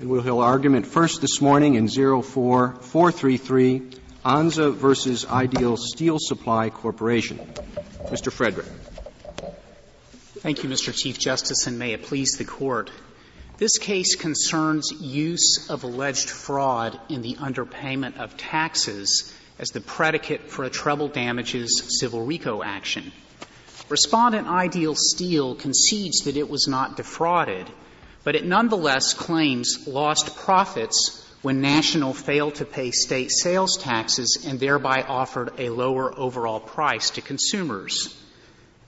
And we'll hear argument first this morning in 04433, Anza versus Ideal Steel Supply Corporation. Mr. Frederick. Thank you, Mr. Chief Justice, and may it please the Court. This case concerns use of alleged fraud in the underpayment of taxes as the predicate for a treble damages civil RICO action. Respondent Ideal Steel concedes that it was not defrauded but it nonetheless claims lost profits when National failed to pay state sales taxes and thereby offered a lower overall price to consumers.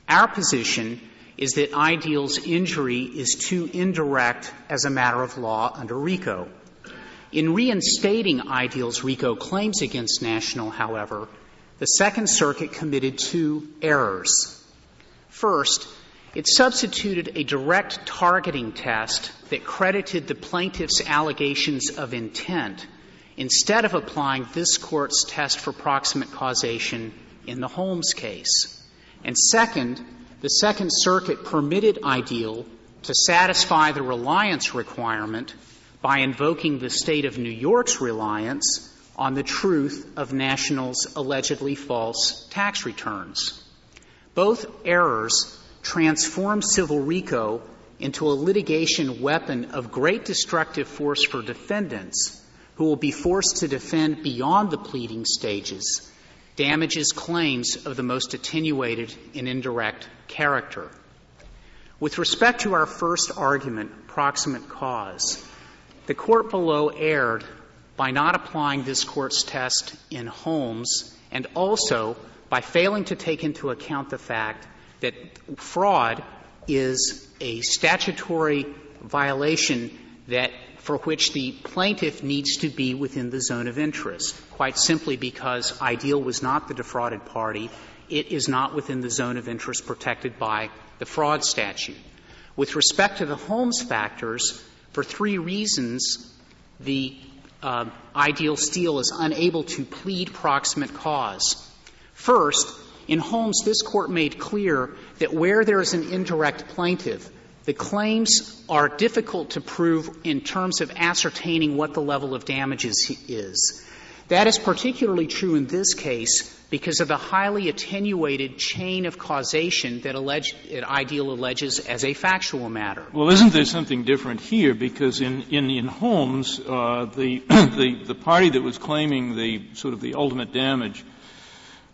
Our position is that Ideal's injury is too indirect as a matter of law under RICO. In reinstating Ideal's RICO claims against National, however, the Second Circuit committed two errors. First, it substituted a direct targeting test that credited the plaintiff's allegations of intent instead of applying this Court's test for proximate causation in the Holmes case. And second, the Second Circuit permitted Ideal to satisfy the reliance requirement by invoking the State of New York's reliance on the truth of National's allegedly false tax returns. Both errors transform civil RICO into a litigation weapon of great destructive force for defendants who will be forced to defend beyond the pleading stages damages claims of the most attenuated and indirect character. With respect to our first argument, proximate cause, the court below erred by not applying this court's test in Holmes and also by failing to take into account the fact that fraud is a statutory violation that for which the plaintiff needs to be within the zone of interest, quite simply because Ideal was not the defrauded party. It is not within the zone of interest protected by the fraud statute. With respect to the Holmes factors, for three reasons, the uh, Ideal Steel is unable to plead proximate cause. First, in Holmes, this court made clear that where there is an indirect plaintiff, the claims are difficult to prove in terms of ascertaining what the level of damages is. That is particularly true in this case because of the highly attenuated chain of causation that alleged, Ideal alleges as a factual matter. Well, isn't there something different here? Because in, in, in Holmes, uh, the, the, the party that was claiming the sort of the ultimate damage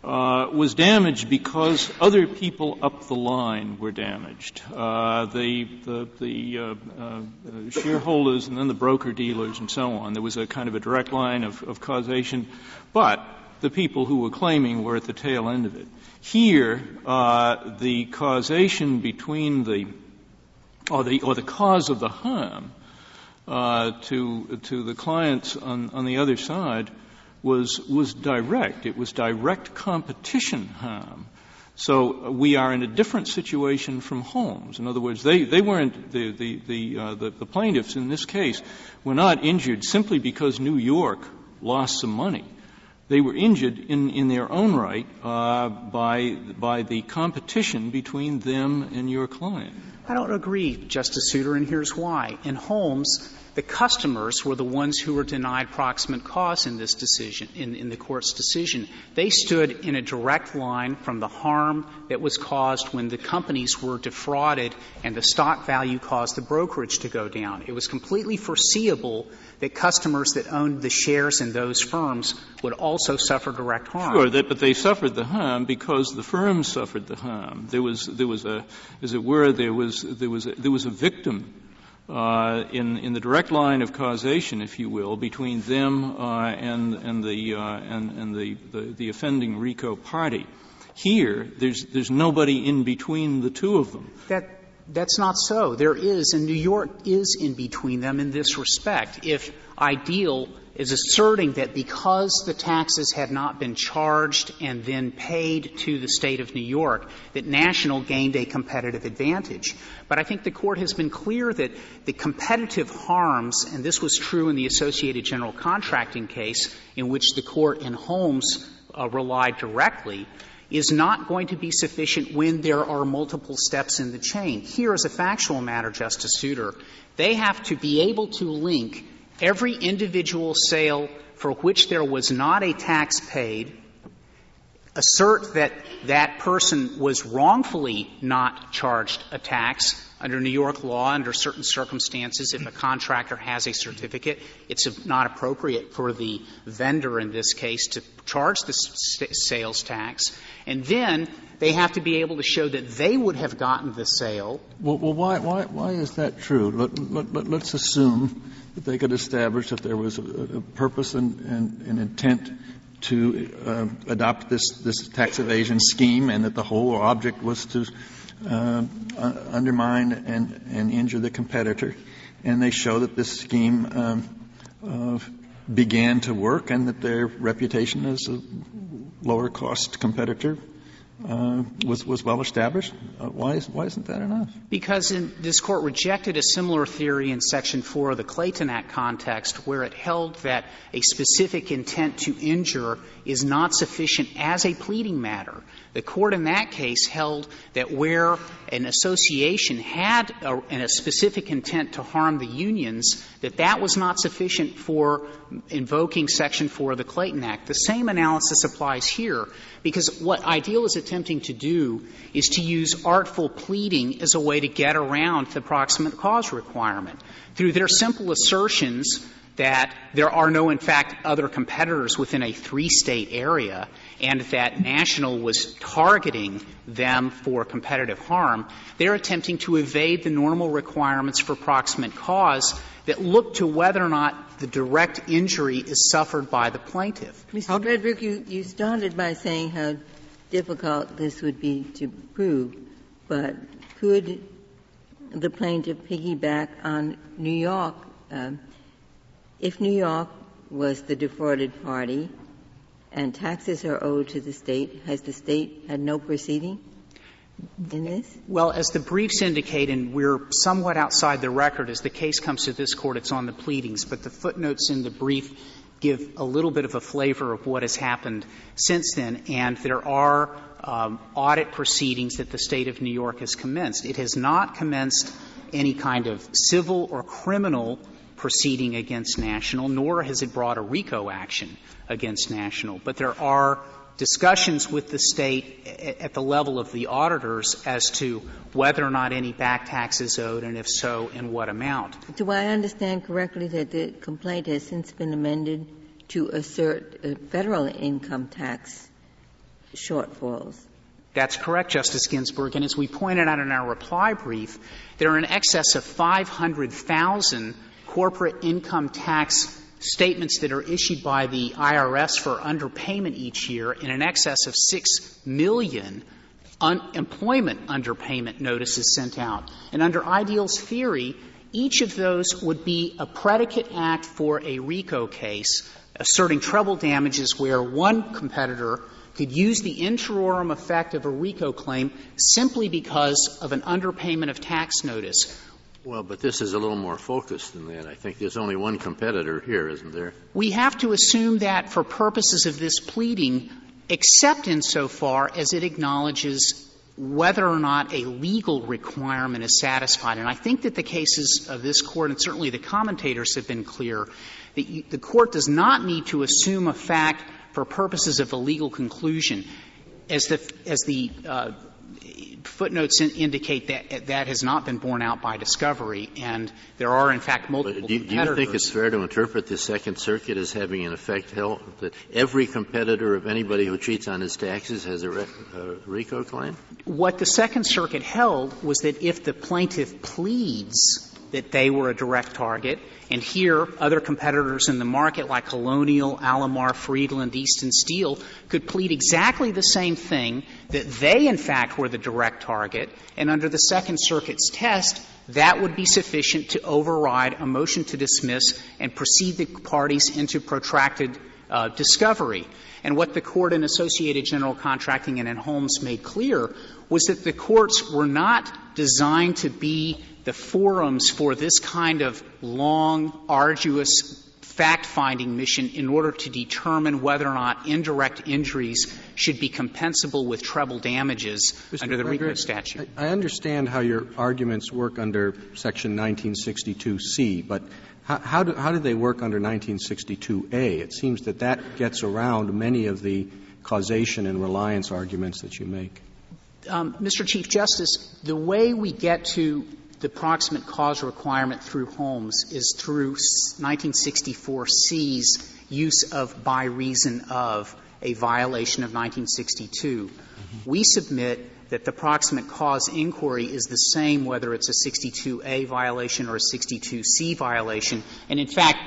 uh, was damaged because other people up the line were damaged. Uh, the the, the uh, uh, shareholders and then the broker dealers and so on. There was a kind of a direct line of, of causation, but the people who were claiming were at the tail end of it. Here, uh, the causation between the or the or the cause of the harm uh, to to the clients on, on the other side was, was direct. It was direct competition harm. So we are in a different situation from Holmes. In other words, they, they weren't, the, the, the, uh, the, the plaintiffs in this case were not injured simply because New York lost some money. They were injured in, in their own right uh, by, by the competition between them and your client. I don't agree, Justice Souter, and here's why. In Holmes, the customers were the ones who were denied proximate cause in this decision, in, in, the court's decision. They stood in a direct line from the harm that was caused when the companies were defrauded and the stock value caused the brokerage to go down. It was completely foreseeable that customers that owned the shares in those firms would also suffer direct harm. Sure, that, but they suffered the harm because the firms suffered the harm. There was, there was a, as it were, there was, there was a, there was a victim uh, in, in the direct line of causation, if you will, between them uh, and, and, the, uh, and, and the, the, the, offending RICO party. Here, there's, there's nobody in between the two of them. That, that's not so. There is, and New York is in between them in this respect. If Ideal is asserting that because the taxes had not been charged and then paid to the state of New York, that National gained a competitive advantage. But I think the court has been clear that the competitive harms, and this was true in the Associated General Contracting case, in which the court in Holmes uh, relied directly, is not going to be sufficient when there are multiple steps in the chain. Here, as a factual matter, Justice Souter, they have to be able to link every individual sale for which there was not a tax paid, assert that that person was wrongfully not charged a tax, under New York law, under certain circumstances, if a contractor has a certificate, it's not appropriate for the vendor in this case to charge the sales tax. And then they have to be able to show that they would have gotten the sale. Well, well why, why, why is that true? Let, let, let, us assume that they could establish that there was a, a purpose and, and, and, intent to uh, adopt this, this tax evasion scheme and that the whole object was to undermine and, and injure the competitor. And they show that this scheme um, uh, began to work and that their reputation as a lower cost competitor uh, was, was well established. Uh, why, is, why isn't that enough? Because in, this court rejected a similar theory in Section 4 of the Clayton Act context where it held that a specific intent to injure is not sufficient as a pleading matter. The court in that case held that where an association had a, specific intent to harm the unions, that that was not sufficient for invoking Section 4 of the Clayton Act. The same analysis applies here, because what Ideal is attempting to do is to use artful pleading as a way to get around the proximate cause requirement. Through their simple assertions that there are no, in fact, other competitors within a three state area and that National was targeting them for competitive harm, they're attempting to evade the normal requirements for proximate cause that look to whether or not the direct injury is suffered by the plaintiff. Mr. Frederick, you, you started by saying how difficult this would be to prove, but could the plaintiff piggyback on New York? Um, if New York was the defrauded party and taxes are owed to the state, has the state had no proceeding? Well, as the briefs indicate, and we're somewhat outside the record, as the case comes to this court, it's on the pleadings, but the footnotes in the brief give a little bit of a flavor of what has happened since then, and there are um, audit proceedings that the state of New York has commenced. It has not commenced any kind of civil or criminal proceeding against National, nor has it brought a RICO action against National. But there are discussions with the state at the level of the auditors as to whether or not any back tax is owed, and if so, in what amount. Do I understand correctly that the complaint has since been amended to assert federal income tax shortfalls? That's correct, Justice Ginsburg. And as we pointed out in our reply brief, there are in excess of 500,000 corporate income tax statements that are issued by the IRS for underpayment each year in an excess of 6 million unemployment underpayment notices sent out. And under Ideal's theory, each of those would be a predicate act for a RICO case, asserting treble damages where one competitor could use the interim effect of a RICO claim simply because of an underpayment of tax notice. Well, but this is a little more focused than that. I think there's only one competitor here, isn't there? We have to assume that for purposes of this pleading, except insofar as it acknowledges whether or not a legal requirement is satisfied. And I think that the cases of this Court, and certainly the commentators have been clear, that you, the Court does not need to assume a fact for purposes of a legal conclusion. As the, as the uh, footnotes in, indicate that that has not been borne out by discovery, and there are in fact multiple do, competitors. Do you think it's fair to interpret the Second Circuit as having in effect held that every competitor of anybody who cheats on his taxes has a, a RICO claim? What the Second Circuit held was that if the plaintiff pleads that they were a direct target. And here, other competitors in the market like Colonial, Alamar, Friedland, Easton Steel could plead exactly the same thing, that they in fact were the direct target, and under the Second Circuit's test, that would be sufficient to override a motion to dismiss and proceed the parties into protracted uh, discovery. And what the court in Associated General Contracting and in Holmes made clear was that the courts were not designed to be the forums for this kind of long, arduous fact-finding mission in order to determine whether or not indirect injuries should be compensable with treble damages Mr. under the RICO statute. I understand how your arguments work under Section 1962C, but how, how, do, how do they work under 1962A? It seems that that gets around many of the causation and reliance arguments that you make. Um, Mr. Chief Justice, the way we get to the proximate cause requirement through Holmes is through 1964C's use of by reason of a violation of 1962. Mm-hmm. We submit that the proximate cause inquiry is the same whether it's a 62A violation or a 62C violation. And in fact,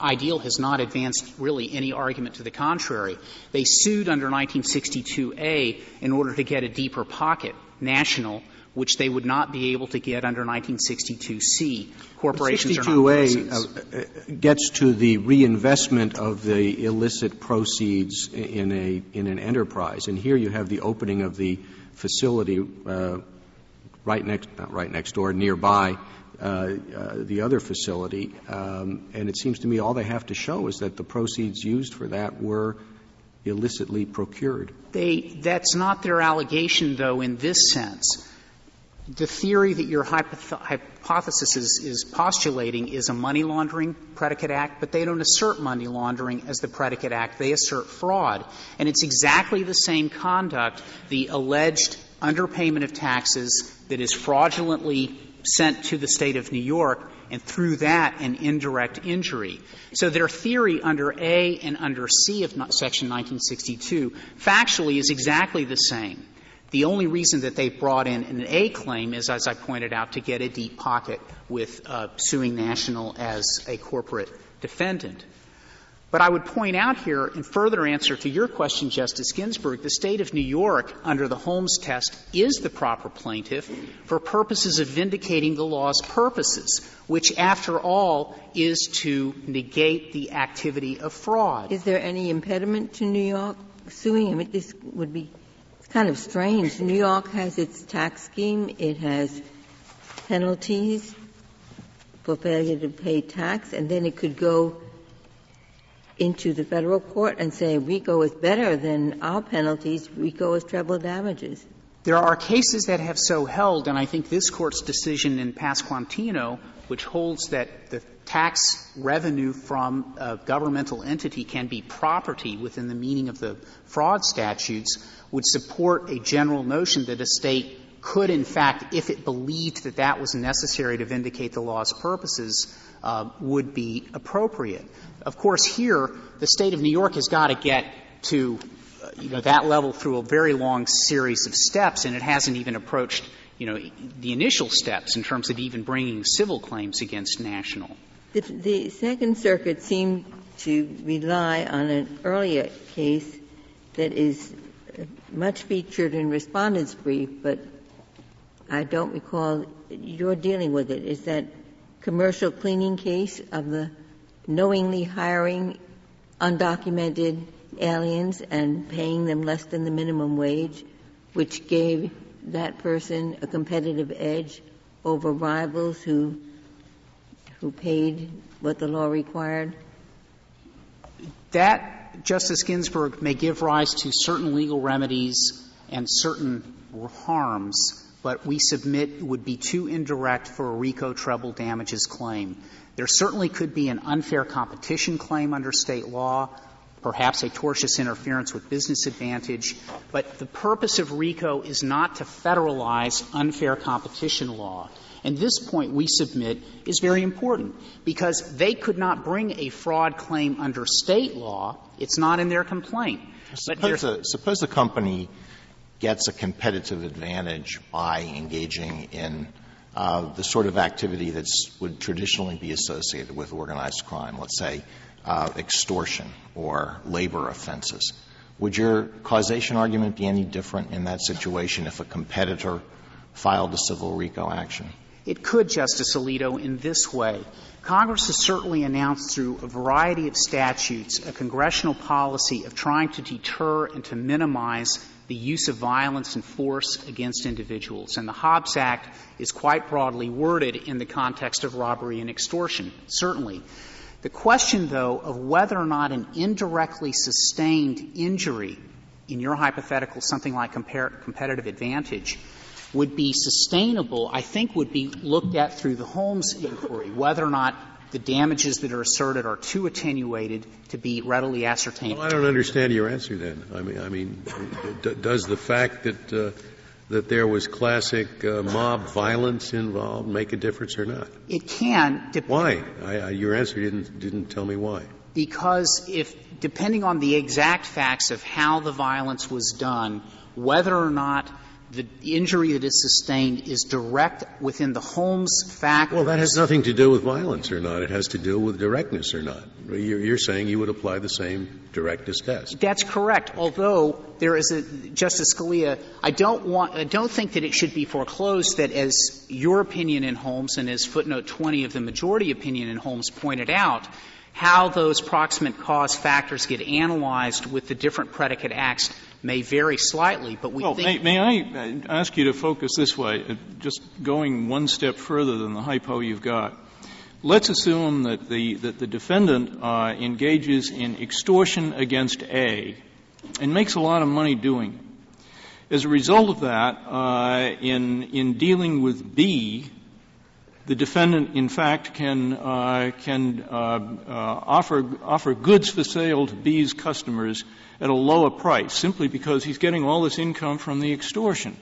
Ideal has not advanced really any argument to the contrary. They sued under 1962A in order to get a deeper pocket, national, which they would not be able to get under 1962C. Corporations 62A uh, gets to the reinvestment of the illicit proceeds in a in an enterprise, and here you have the opening of the facility uh, right next not right next door nearby. Uh, the other facility, um, and it seems to me all they have to show is that the proceeds used for that were illicitly procured. They, that's not their allegation, though, in this sense the theory that your hypothesis is, is, postulating is a money laundering predicate act, but they don't assert money laundering as the predicate act. They assert fraud. And it's exactly the same conduct, the alleged underpayment of taxes that is fraudulently sent to the state of New York, and through that an indirect injury. So their theory under A and under C of section 1962 factually is exactly the same. The only reason that they brought in an A claim is, as I pointed out, to get a deep pocket with uh, suing National as a corporate defendant. But I would point out here, in further answer to your question, Justice Ginsburg, the state of New York, under the Holmes test, is the proper plaintiff for purposes of vindicating the law's purposes, which, after all, is to negate the activity of fraud. Is there any impediment to New York suing him? This would be kind of strange. New York has its tax scheme. It has penalties for failure to pay tax, and then it could go into the federal court and say RICO is better than our penalties. RICO is treble damages. There are cases that have so held, and I think this court's decision in Pasquantino, which holds that the tax revenue from a governmental entity can be property within the meaning of the fraud statutes, would support a general notion that a state could, in fact, if it believed that that was necessary to vindicate the law's purposes, uh, would be appropriate. Of course, here the state of New York has got to get to uh, you know that level through a very long series of steps, and it hasn't even approached you know the initial steps in terms of even bringing civil claims against national. The, Second Circuit seemed to rely on an earlier case that is much featured in respondent's brief, but I don't recall you're dealing with it. Is that commercial cleaning case of the knowingly hiring undocumented aliens and paying them less than the minimum wage, which gave that person a competitive edge over rivals who who paid what the law required? That Justice Ginsburg may give rise to certain legal remedies and certain harms, but we submit would be too indirect for a RICO treble damages claim. There certainly could be an unfair competition claim under state law, perhaps a tortious interference with business advantage, but the purpose of RICO is not to federalize unfair competition law. And this point we submit is very important because they could not bring a fraud claim under state law. It's not in their complaint. Suppose, a, suppose a company gets a competitive advantage by engaging in uh, the sort of activity that would traditionally be associated with organized crime, let's say uh, extortion or labor offenses. Would your causation argument be any different in that situation if a competitor filed a civil RICO action? It could, Justice Alito, in this way. Congress has certainly announced through a variety of statutes a congressional policy of trying to deter and to minimize the use of violence and force against individuals. And the Hobbs Act is quite broadly worded in the context of robbery and extortion, certainly. The question, though, of whether or not an indirectly sustained injury, in your hypothetical, something like compar- competitive advantage, would be sustainable, I think would be looked at through the Holmes inquiry, whether or not the damages that are asserted are too attenuated to be readily ascertained. Well, I don't understand your answer then. I mean, I mean, does the fact that uh, that there was classic uh, mob violence involved make a difference or not? It can. Dep- why? I, I, your answer didn't didn't tell me why. Because if, depending on the exact facts of how the violence was done, whether or not the injury that is sustained is direct within the Holmes fact. Well, that has nothing to do with violence or not. It has to do with directness or not. You're, you're, saying you would apply the same directness test. That's correct. Although there is a Justice Scalia, I don't want, I don't think that it should be foreclosed that as your opinion in Holmes and as footnote 20 of the majority opinion in Holmes pointed out, how those proximate cause factors get analyzed with the different predicate acts may vary slightly, but we well, think. May, may, I ask you to focus this way, uh, just going one step further than the hypo you've got? Let's assume that the, that the defendant uh, engages in extortion against A and makes a lot of money doing it. As a result of that, uh, in, in dealing with B, the defendant, in fact, can, uh, can uh, uh, offer, offer goods for sale to B's customers at a lower price simply because he's getting all this income from the extortion.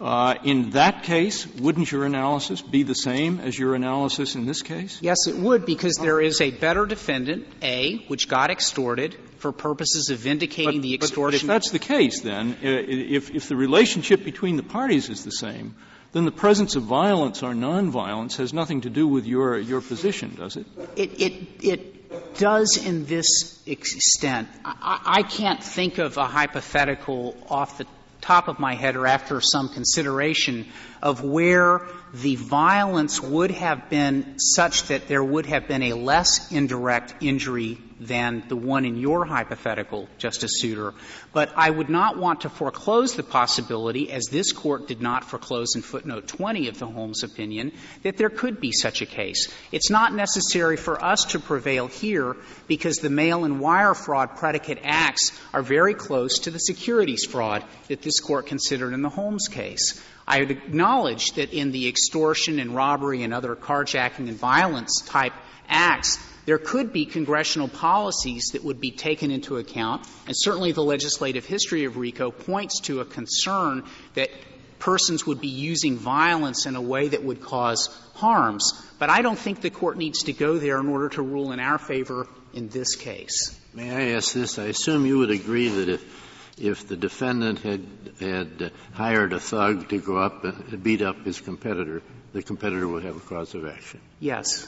Uh, in that case, wouldn't your analysis be the same as your analysis in this case? Yes, it would, because there is a better defendant, A, which got extorted for purposes of vindicating but, the extortion. But if that's the case, then, uh, if, if the relationship between the parties is the same, then the presence of violence or nonviolence has nothing to do with your, your position, does it? It, it, it does in this extent. I, I can't think of a hypothetical off the top of my head or after some consideration of where the violence would have been such that there would have been a less indirect injury than the one in your hypothetical, Justice Souter. But I would not want to foreclose the possibility, as this Court did not foreclose in footnote 20 of the Holmes opinion, that there could be such a case. It's not necessary for us to prevail here because the mail and wire fraud predicate acts are very close to the securities fraud that this Court considered in the Holmes case. I would acknowledge that in the extortion and robbery and other carjacking and violence type acts, there could be congressional policies that would be taken into account, and certainly the legislative history of RICO points to a concern that persons would be using violence in a way that would cause harms. But I don't think the court needs to go there in order to rule in our favor in this case. May I ask this? I assume you would agree that if if the defendant had had hired a thug to go up and beat up his competitor, the competitor would have a cause of action. Yes.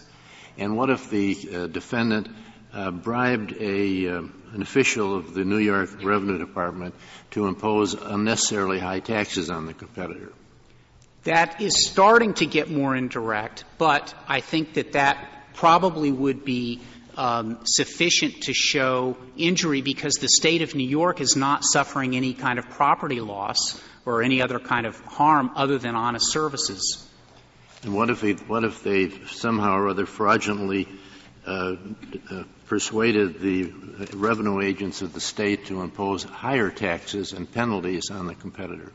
And what if the uh, defendant uh, bribed a uh, an official of the New York Revenue Department to impose unnecessarily high taxes on the competitor? That is starting to get more indirect, but I think that that probably would be um, sufficient to show injury because the state of New York is not suffering any kind of property loss or any other kind of harm other than honest services. And what if, he, what if they somehow or other fraudulently uh, uh, persuaded the revenue agents of the state to impose higher taxes and penalties on the competitor?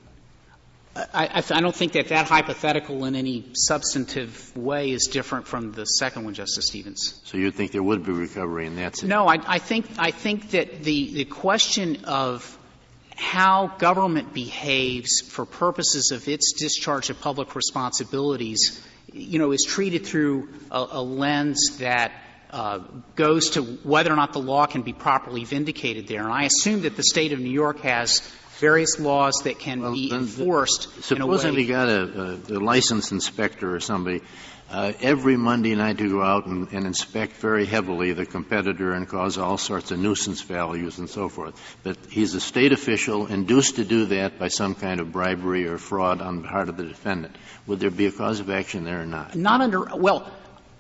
I, I, don't think that that hypothetical in any substantive way is different from the second one, Justice Stevens. So you think there would be recovery in that? No, I, I think I think that the the question of how government behaves for purposes of its discharge of public responsibilities, you know, is treated through a, a lens that uh, goes to whether or not the law can be properly vindicated there. And I assume that the state of New York has various laws that can well, be enforced. Supposing we got a, a, a licensed inspector or somebody uh, every Monday night to go out and, and, inspect very heavily the competitor and cause all sorts of nuisance values and so forth. But he's a state official induced to do that by some kind of bribery or fraud on the part of the defendant. Would there be a cause of action there or not? Not under, well,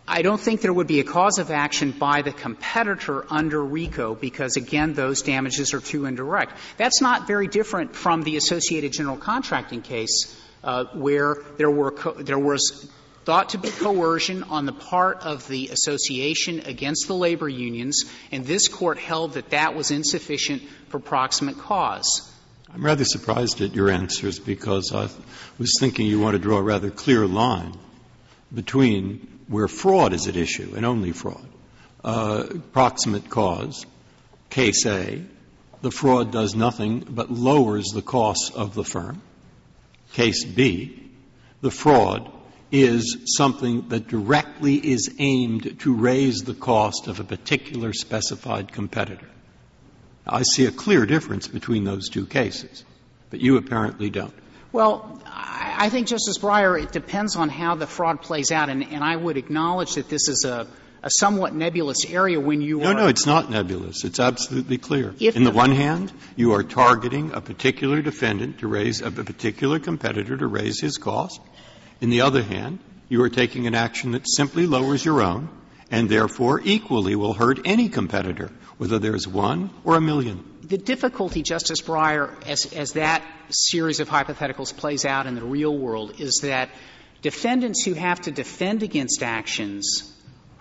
I don't think there would be a cause of action by the competitor under RICO because, again, those damages are too indirect. That's not very different from the Associated General Contracting case uh, where there, were co- there was thought to be coercion on the part of the association against the labor unions, and this Court held that that was insufficient for proximate cause. I'm rather surprised at your answers because I was thinking you want to draw a rather clear line between where fraud is at issue, and only fraud, uh, proximate cause, case A, the fraud does nothing but lowers the costs of the firm. Case B, the fraud is something that directly is aimed to raise the cost of a particular specified competitor. I see a clear difference between those two cases, but you apparently don't. Well, I think, Justice Breyer, it depends on how the fraud plays out, and, and I would acknowledge that this is a, a somewhat nebulous area when you no, are. No, no, it's not nebulous. It's absolutely clear. In the, the one hand, you are targeting a particular defendant to raise a particular competitor to raise his cost. In the other hand, you are taking an action that simply lowers your own and therefore equally will hurt any competitor, whether there's one or a million. The difficulty, Justice Breyer, as, as that series of hypotheticals plays out in the real world, is that defendants who have to defend against actions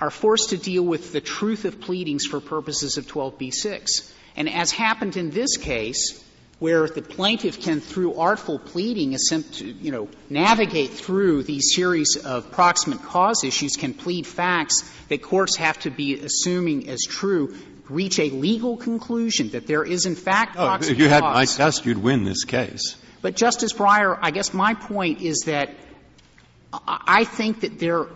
are forced to deal with the truth of pleadings for purposes of 12b6. And as happened in this case, where the plaintiff can, through artful pleading, you know, navigate through these series of proximate cause issues, can plead facts that courts have to be assuming as true, reach a legal conclusion that there is in fact oh, proximate If you had cause. my test, you'd win this case. But Justice Breyer, I guess my point is that I think that there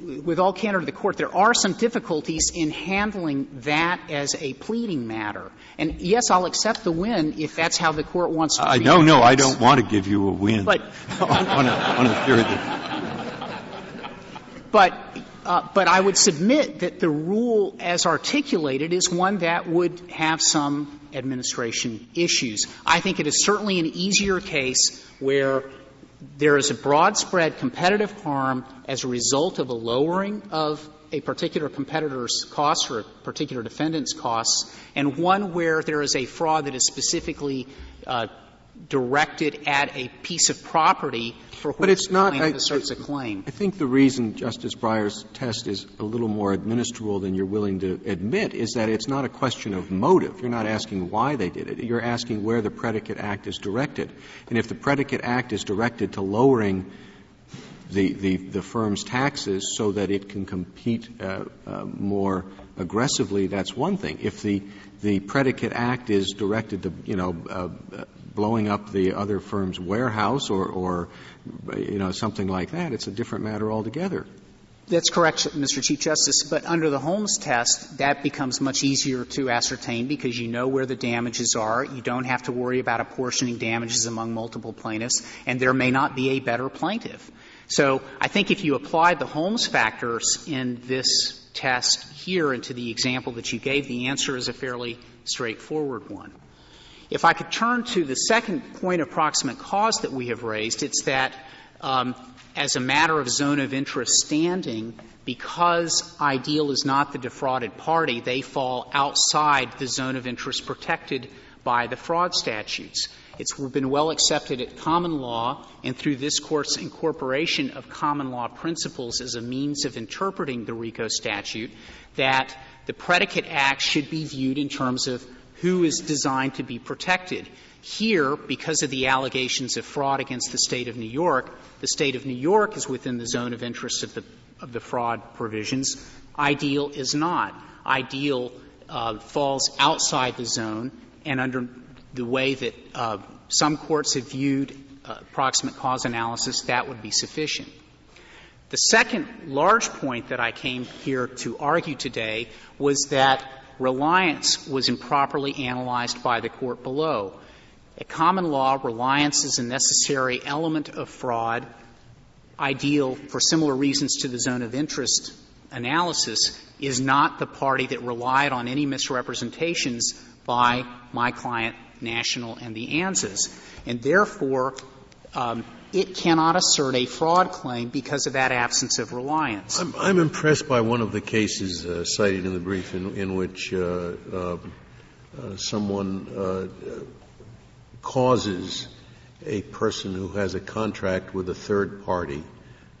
with all candor to the court, there are some difficulties in handling that as a pleading matter. And yes, I'll accept the win if that's how the court wants to. I no, no, I don't want to give you a win. But on, a, theory that. But uh, but I would submit that the rule as articulated is one that would have some administration issues. I think it is certainly an easier case where there is a broad spread competitive harm as a result of a lowering of a particular competitor's costs or a particular defendant's costs, and one where there is a fraud that is specifically uh, directed at a piece of property for which but it's not, I, asserts a claim. I think the reason Justice Breyer's test is a little more administrable than you're willing to admit is that it's not a question of motive. You're not asking why they did it. You're asking where the predicate act is directed. And if the predicate act is directed to lowering the, the, the firm's taxes so that it can compete uh, uh, more aggressively, that's one thing. If the, the predicate act is directed to, you know, uh, blowing up the other firm's warehouse or, or, you know, something like that, it's a different matter altogether. That's correct, Mr. Chief Justice. But under the Holmes test, that becomes much easier to ascertain because you know where the damages are. You don't have to worry about apportioning damages among multiple plaintiffs, and there may not be a better plaintiff. So I think if you apply the Holmes factors in this test here and to the example that you gave, the answer is a fairly straightforward one. If I could turn to the second point of proximate cause that we have raised, it's that um, as a matter of zone of interest standing, because Ideal is not the defrauded party, they fall outside the zone of interest protected by the fraud statutes. It's been well accepted at common law and through this Court's incorporation of common law principles as a means of interpreting the RICO statute that the predicate act should be viewed in terms of who is designed to be protected. Here, because of the allegations of fraud against the State of New York, the State of New York is within the zone of interest of the, of the fraud provisions. Ideal is not. Ideal uh, falls outside the zone, and under the way that uh, some courts have viewed uh, proximate cause analysis, that would be sufficient. The second large point that I came here to argue today was that reliance was improperly analyzed by the court below. At common law, reliance is a necessary element of fraud, ideal for similar reasons to the zone of interest analysis, is not the party that relied on any misrepresentations by my client National, and the Anzas. And therefore, um, it cannot assert a fraud claim because of that absence of reliance. I'm, I'm impressed by one of the cases uh, cited in the brief in, in which uh, uh, someone uh, causes a person who has a contract with a third party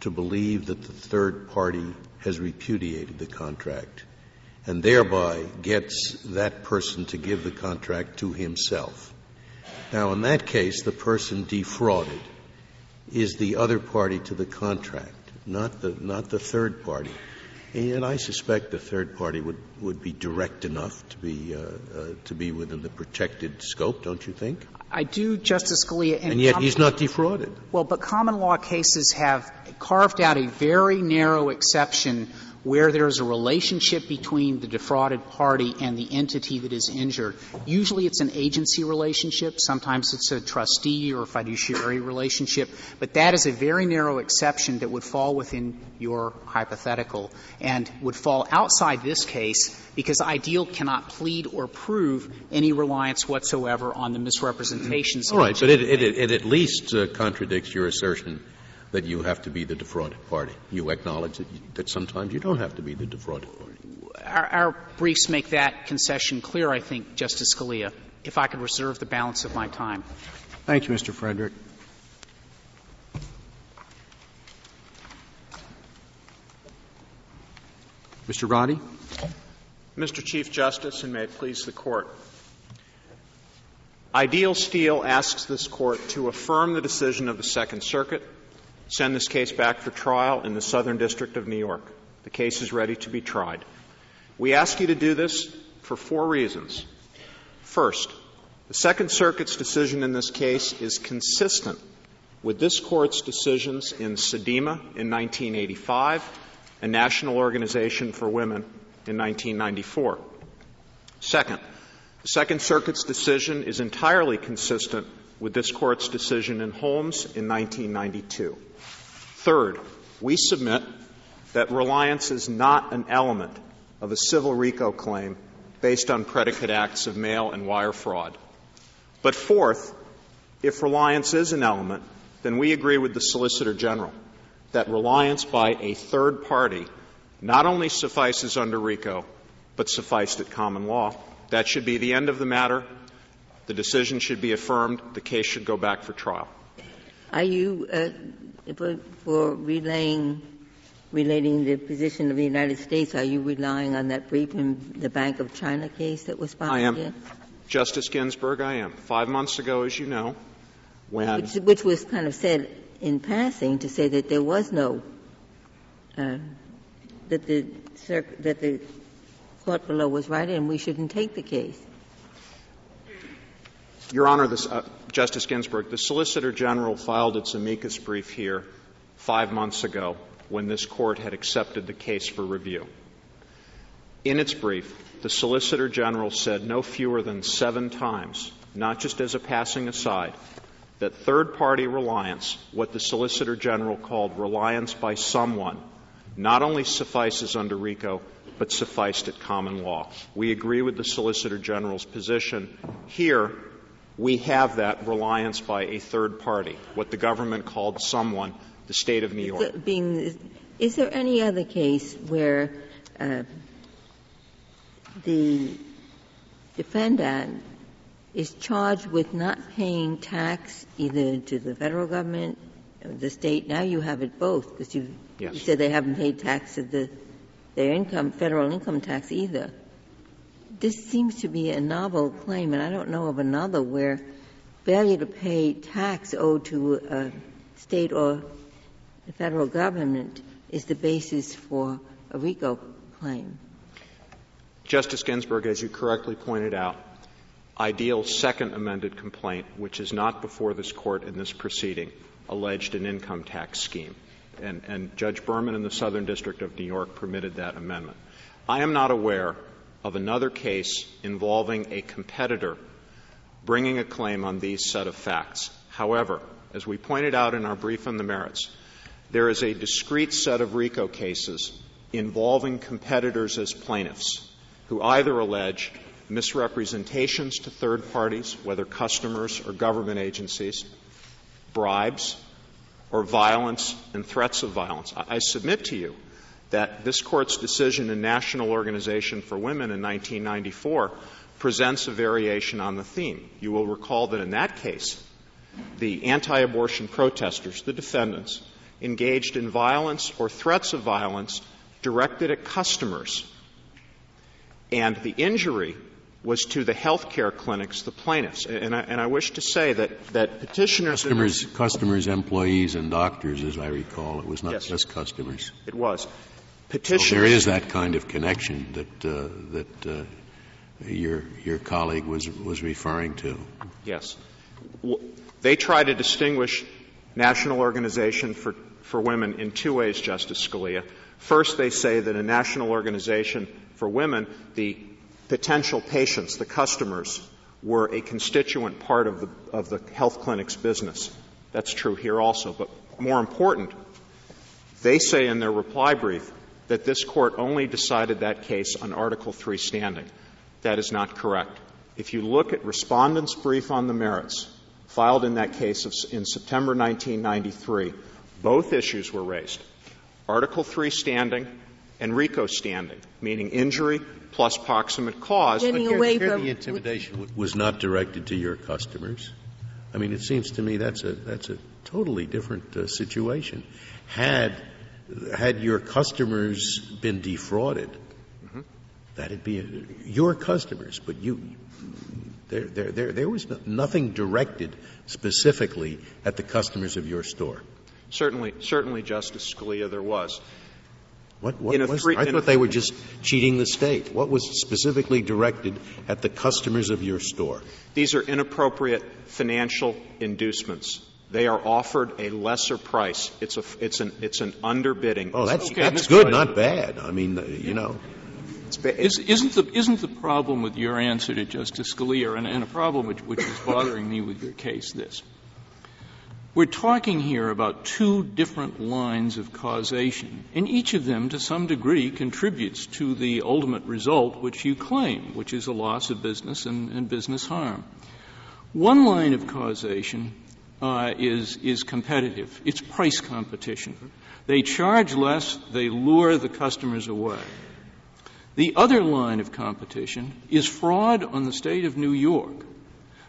to believe that the third party has repudiated the contract and thereby gets that person to give the contract to himself. Now, in that case, the person defrauded is the other party to the contract, not the, not the third party. And I suspect the third party would, would be direct enough to be, uh, uh, to be within the protected scope, don't you think? I do, Justice Scalia. And, and yet he's not defrauded. Well, but common law cases have carved out a very narrow exception where there is a relationship between the defrauded party and the entity that is injured. Usually it's an agency relationship. Sometimes it's a trustee or fiduciary relationship. But that is a very narrow exception that would fall within your hypothetical and would fall outside this case because Ideal cannot plead or prove any reliance whatsoever on the misrepresentations. All right, but it, it, it, at least uh, contradicts your assertion that you have to be the defrauded party. You acknowledge that, you, that sometimes you don't have to be the defrauded party. Our, our, briefs make that concession clear, I think, Justice Scalia. If I could reserve the balance of my time. Thank you, Mr. Frederick. Mr. Roddy? Mr. Chief Justice, and may it please the Court. Ideal Steel asks this Court to affirm the decision of the Second Circuit send this case back for trial in the Southern District of New York. The case is ready to be tried. We ask you to do this for four reasons. First, the Second Circuit's decision in this case is consistent with this Court's decisions in Sedima in 1985 and National Organization for Women in 1994. Second, the Second Circuit's decision is entirely consistent with this Court's decision in Holmes in 1992. Third, we submit that reliance is not an element of a civil RICO claim based on predicate acts of mail and wire fraud. But fourth, if reliance is an element, then we agree with the Solicitor General that reliance by a third party not only suffices under RICO, but sufficed at common law. That should be the end of the matter. The decision should be affirmed. The case should go back for trial. Are you uh, for, for relaying, relating the position of the United States, are you relying on that brief in the Bank of China case that was filed? I am. Here? Justice Ginsburg, I am. Five months ago, as you know, when. Which, which was kind of said in passing to say that there was no, uh, that the, that the court below was right and we shouldn't take the case. Your Honor, this, uh, Justice Ginsburg, the Solicitor General filed its amicus brief here five months ago when this Court had accepted the case for review. In its brief, the Solicitor General said no fewer than seven times, not just as a passing aside, that third party reliance, what the Solicitor General called reliance by someone, not only suffices under RICO, but sufficed at common law. We agree with the Solicitor General's position. Here, we have that reliance by a third party, what the government called someone, the State of New York. Being, is there any other case where uh, the defendant is charged with not paying tax either to the federal government or the state? Now you have it both because you, yes. you said they haven't paid tax to the, their income, federal income tax either this seems to be a novel claim, and I don't know of another where failure to pay tax owed to a state or federal government is the basis for a RICO claim. Justice Ginsburg, as you correctly pointed out, Ideal's second amended complaint, which is not before this court in this proceeding, alleged an income tax scheme. And, and Judge Berman in the Southern District of New York permitted that amendment. I am not aware of another case involving a competitor bringing a claim on these set of facts. However, as we pointed out in our brief on the merits, there is a discrete set of RICO cases involving competitors as plaintiffs who either allege misrepresentations to third parties, whether customers or government agencies, bribes, or violence and threats of violence. I submit to you that this court's decision in National Organization for Women in 1994 presents a variation on the theme. You will recall that in that case, the anti abortion protesters, the defendants, engaged in violence or threats of violence directed at customers. And the injury was to the health care clinics, the plaintiffs. And I, and I wish to say that, that petitioners. Customers, customers, employees, and doctors, as I recall. It was not Yes. just customers. It was. So Petitioners. there is that kind of connection that, uh, that uh, your, your colleague was, was referring to. Yes. W- They try to distinguish National Organization for, for Women in two ways, Justice Scalia. First, they say that a national organization for women, the potential patients, the customers, were a constituent part of the, of the health clinic's business. That's true here also. But more important, they say in their reply brief that this court only decided that case on Article 3 standing. That is not correct. If you look at respondents' brief on the merits, filed in that case of, in September 1993, both issues were raised. Article 3 standing and RICO standing, meaning injury plus proximate cause. Getting Here- away here from the intimidation w- was not directed to your customers. I mean, it seems to me that's a that's a totally different uh, situation. Had had your customers been defrauded, Mm-hmm. that'd be a, your customers, but you. There, there, there, there was nothing directed specifically at the customers of your store. Certainly, certainly, Justice Scalia, there was. What, what was, I thought they were just cheating the state. What was specifically directed at the customers of your store? These are inappropriate financial inducements. They are offered a lesser price. It's a, it's an, it's an underbidding. Oh, that's, Okay, that's good, not bad. I mean, uh, you know. It's ba- it's- Is, isn't, the, isn't the problem with your answer to Justice Scalia, and, and a problem which, which is bothering me with your case, this? We're talking here about two different lines of causation, and each of them, to some degree, contributes to the ultimate result which you claim, which is a loss of business and, and business harm. One line of causation uh, is, is competitive. It's price competition. They charge less, they lure the customers away. The other line of competition is fraud on the state of New York,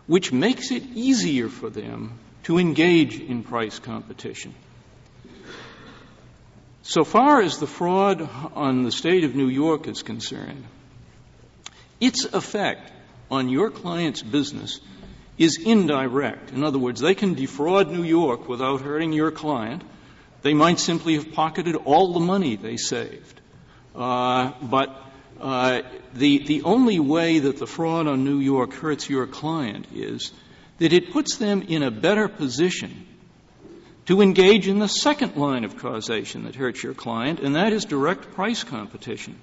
which makes it easier for them to engage in price competition. So far as the fraud on the state of New York is concerned, its effect on your client's business is indirect. In other words, they can defraud New York without hurting your client. They might simply have pocketed all the money they saved. Uh, but uh, the, the only way that the fraud on New York hurts your client is that it puts them in a better position to engage in the second line of causation that hurts your client, and that is direct price competition.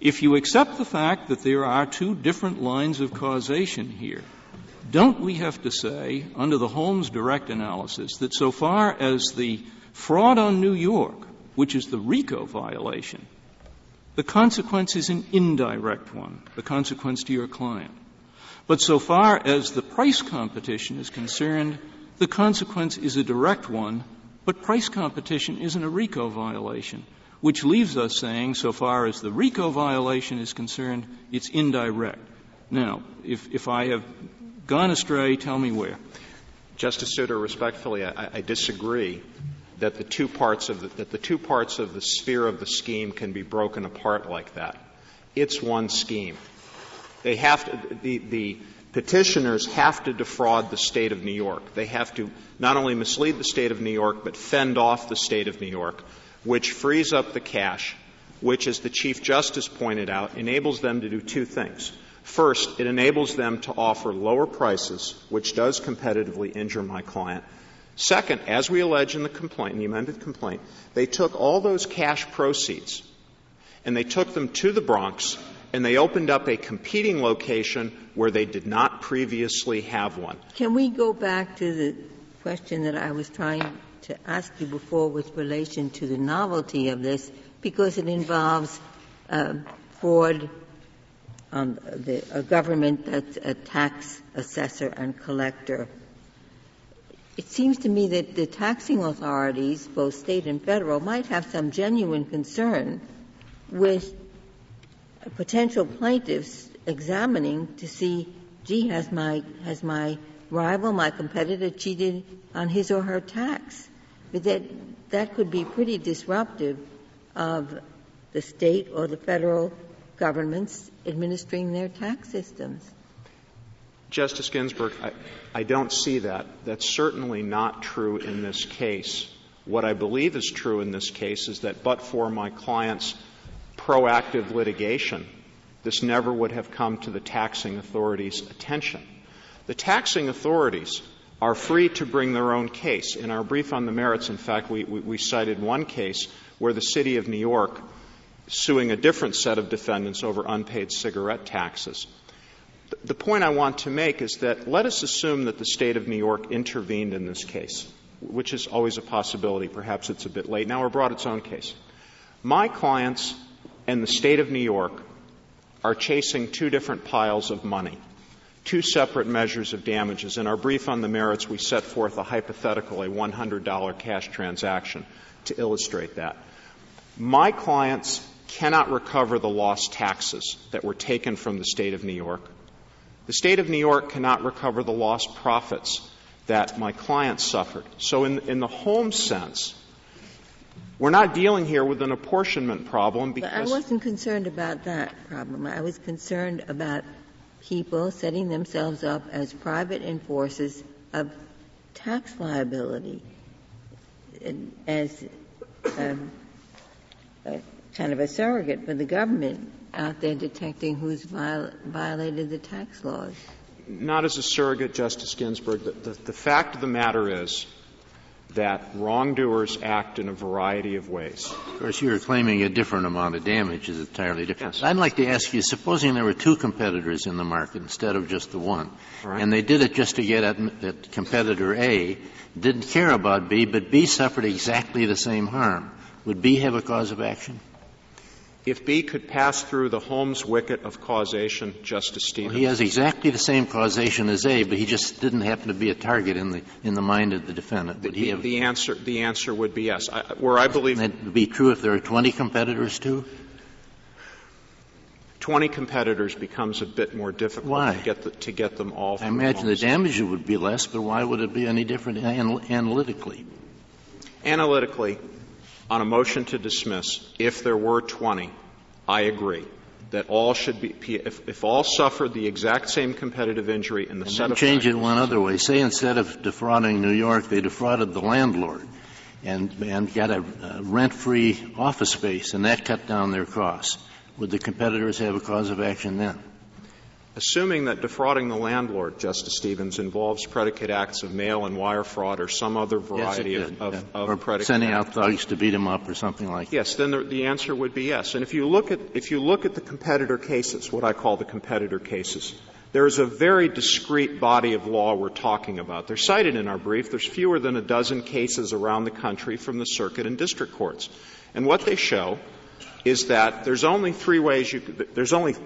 If you accept the fact that there are two different lines of causation here, don't we have to say, under the Holmes direct analysis, that so far as the fraud on New York, which is the RICO violation, the consequence is an indirect one, the consequence to your client. But so far as the price competition is concerned, the consequence is a direct one, but price competition isn't a RICO violation, which leaves us saying, so far as the RICO violation is concerned, it's indirect. Now, if, if I have gone astray, tell me where. Justice Souter, respectfully, I, I disagree that the two parts of the, that the two parts of the sphere of the scheme can be broken apart like that. It's one scheme. They have to, the, the petitioners have to defraud the state of New York. They have to not only mislead the state of New York, but fend off the state of New York, which frees up the cash, which, as the Chief Justice pointed out, enables them to do two things. First, it enables them to offer lower prices, which does competitively injure my client. Second, as we allege in the complaint, in the amended complaint, they took all those cash proceeds and they took them to the Bronx and they opened up a competing location where they did not previously have one. Can we go back to the question that I was trying to ask you before with relation to the novelty of this, because it involves uh, fraud on the, a government that's a tax assessor and collector. It seems to me that the taxing authorities, both state and federal, might have some genuine concern with potential plaintiffs examining to see, gee, has my, has my rival, my competitor cheated on his or her tax? But that that could be pretty disruptive of the state or the federal governments administering their tax systems. Justice Ginsburg, I, I don't see that. That's certainly not true in this case. What I believe is true in this case is that but for my client's proactive litigation, this never would have come to the taxing authorities' attention. The taxing authorities are free to bring their own case. In our brief on the merits, in fact, we, we, we cited one case where the city of New York suing a different set of defendants over unpaid cigarette taxes. The point I want to make is that let us assume that the state of New York intervened in this case, which is always a possibility. Perhaps it's a bit late now or brought its own case. My clients and the state of New York are chasing two different piles of money, two separate measures of damages. In our brief on the merits, we set forth a hypothetical, a $100 cash transaction to illustrate that. My clients cannot recover the lost taxes that were taken from the state of New York. The state of New York cannot recover the lost profits that my clients suffered. So in, in the Holmes sense, we're not dealing here with an apportionment problem because but I wasn't concerned about that problem. I was concerned about people setting themselves up as private enforcers of tax liability as um, kind of a surrogate for the government out there detecting who's viol- violated the tax laws? Not as a surrogate, Justice Ginsburg. The, the, the fact of the matter is that wrongdoers act in a variety of ways. Of course, you're claiming a different amount of damage is entirely different. Yes. I'd like to ask you, supposing there were two competitors in the market instead of just the one, right. and they did it just to get at, at competitor A, didn't care about B, but B suffered exactly the same harm. Would B have a cause of action? If B could pass through the Holmes wicket of causation, Justice Stevens. Well, he has exactly the same causation as A, but he just didn't happen to be a target in the in the mind of the defendant. Would the, the answer the answer would be yes. I, where I believe that would be true if there are 20 competitors too. 20 competitors becomes a bit more difficult why? to get the, to get them all. I imagine the damage would be less, but why would it be any different analytically? Analytically, on a motion to dismiss, if there were 20, I agree that all should be, if, if all suffered the exact same competitive injury in the and set of change it one other way. Say instead of defrauding New York, they defrauded the landlord and, and got a, a rent-free office space, and that cut down their costs. Would the competitors have a cause of action then? Assuming that defrauding the landlord, Justice Stevens, involves predicate acts of mail and wire fraud or some other variety yes, of, of, yeah. of or predicate sending acts. out thugs to beat him up or something like yes, that. Yes, then the, the, answer would be yes. And if you look at if you look at the competitor cases, what I call the competitor cases, there is a very discrete body of law we're talking about. They're cited in our brief. There's fewer than a dozen cases around the country from the circuit and district courts, and what they show is that there's only three ways you could, there's only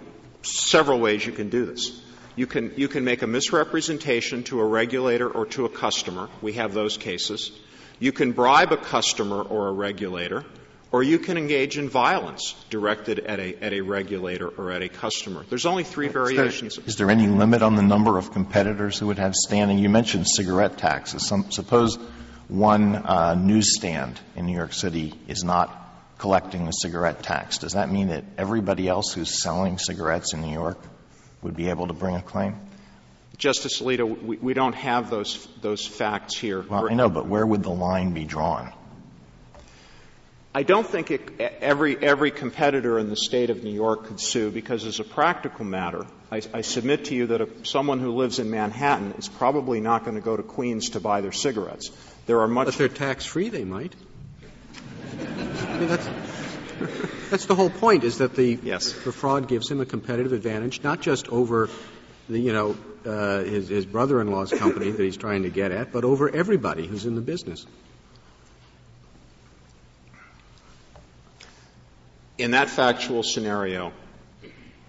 several ways you can do this. You can, you can make a misrepresentation to a regulator or to a customer. We have those cases. You can bribe a customer or a regulator, or you can engage in violence directed at a, at a regulator or at a customer. There's only three is variations. There, is there any limit on the number of competitors who would have standing? You mentioned cigarette taxes. Some, suppose one uh, newsstand in New York City is not collecting the cigarette tax. Does that mean that everybody else who's selling cigarettes in New York would be able to bring a claim? Justice Alito, we, we don't have those, those facts here. Well, I know, but where would the line be drawn? I don't think it, every, every competitor in the state of New York could sue because, as a practical matter, I, I submit to you that a, someone who lives in Manhattan is probably not going to go to Queens to buy their cigarettes. There are much. But they're tax free, they might. I mean, that's, that's the whole point, is that the, yes. the fraud gives him a competitive advantage, not just over the, you know, uh, his, his brother-in-law's company that he's trying to get at, but over everybody who's in the business. In that factual scenario,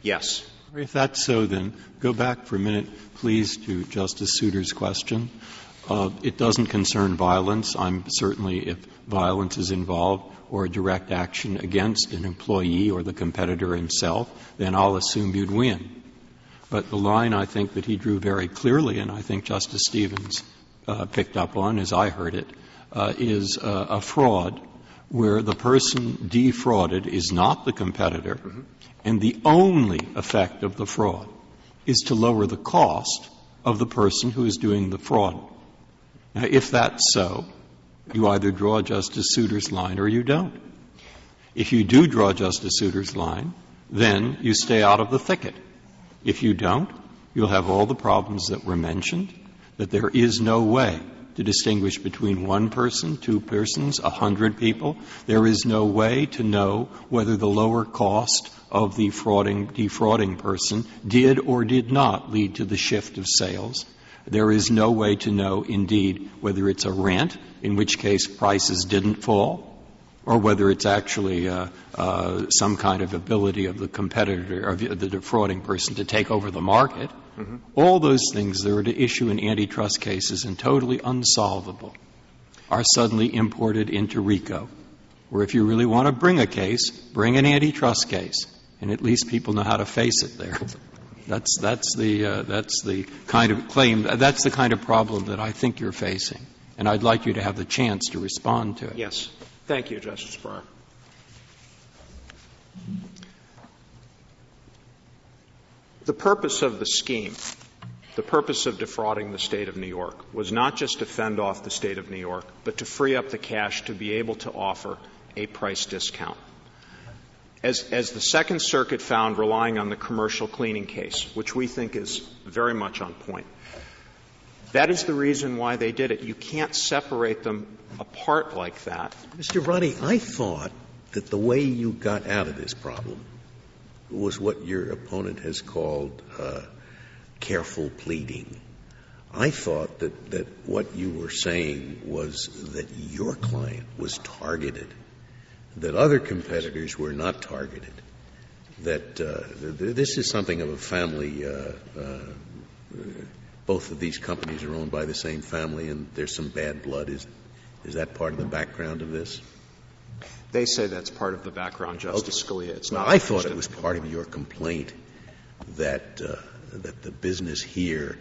yes. If that's so, then go back for a minute, please, to Justice Souter's question. Uh, it doesn't concern violence. I'm certainly, if violence is involved, or a direct action against an employee or the competitor himself, then I'll assume you'd win. But the line I think that he drew very clearly, and I think Justice Stevens uh, picked up on as I heard it, uh, is a fraud where the person defrauded is not the competitor, and the only effect of the fraud is to lower the cost of the person who is doing the fraud. Now, if that's so, you either draw Justice Souter's line or you don't. If you do draw Justice Souter's line, then you stay out of the thicket. If you don't, you'll have all the problems that were mentioned, that there is no way to distinguish between one person, two persons, a hundred people. There is no way to know whether the lower cost of the frauding, defrauding person did or did not lead to the shift of sales. There is no way to know, indeed, whether it's a rent, in which case prices didn't fall, or whether it's actually uh, uh, some kind of ability of the competitor, of the defrauding person to take over the market. Mm-hmm. All those things that are to issue in antitrust cases and totally unsolvable are suddenly imported into RICO, where if you really want to bring a case, bring an antitrust case, and at least people know how to face it there. That's, that's, the, uh, that's the kind of claim, that's the kind of problem that I think you're facing. And I'd like you to have the chance to respond to it. Yes. Thank you, Justice Breyer. The purpose of the scheme, the purpose of defrauding the state of New York, was not just to fend off the state of New York, but to free up the cash to be able to offer a price discount. As, as the Second Circuit found relying on the commercial cleaning case, which we think is very much on point, that is the reason why they did it. You can't separate them apart like that. Mr. Roddy, I thought that the way you got out of this problem was what your opponent has called uh, careful pleading. I thought that, that what you were saying was that your client was targeted, that other competitors were not targeted, that uh, this is something of a family. Uh, uh, both of these companies are owned by the same family, and there's some bad blood. Is is that part of the background of this? They say that's part of the background, Justice okay. Scalia. It's well, not. I thought it was part of your complaint that uh, that the business here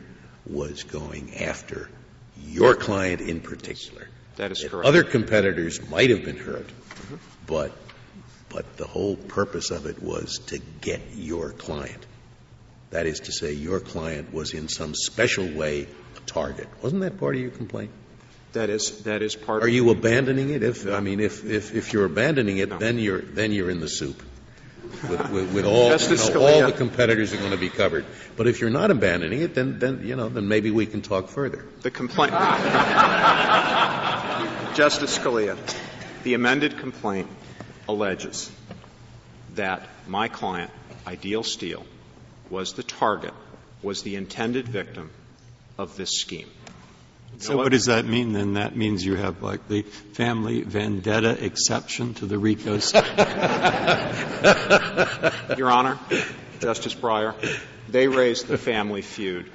was going after your client in particular. That is that correct. Other competitors might have been hurt. But but the whole purpose of it was to get your client. That is to say, your client was in some special way a target. Wasn't that part of your complaint? That is that is part. Are you abandoning it? If I mean, if if, if you're abandoning it, no. then you're then you're in the soup. With, with, with all you know, all the competitors are going to be covered. But if you're not abandoning it, then then you know then maybe we can talk further. The complaint, Justice Scalia, the amended complaint alleges that my client, Ideal Steel, was the target, was the intended victim of this scheme. So what does that mean then? That means you have like the family vendetta exception to the RICO Your Honor, Justice Breyer, they raised the family feud.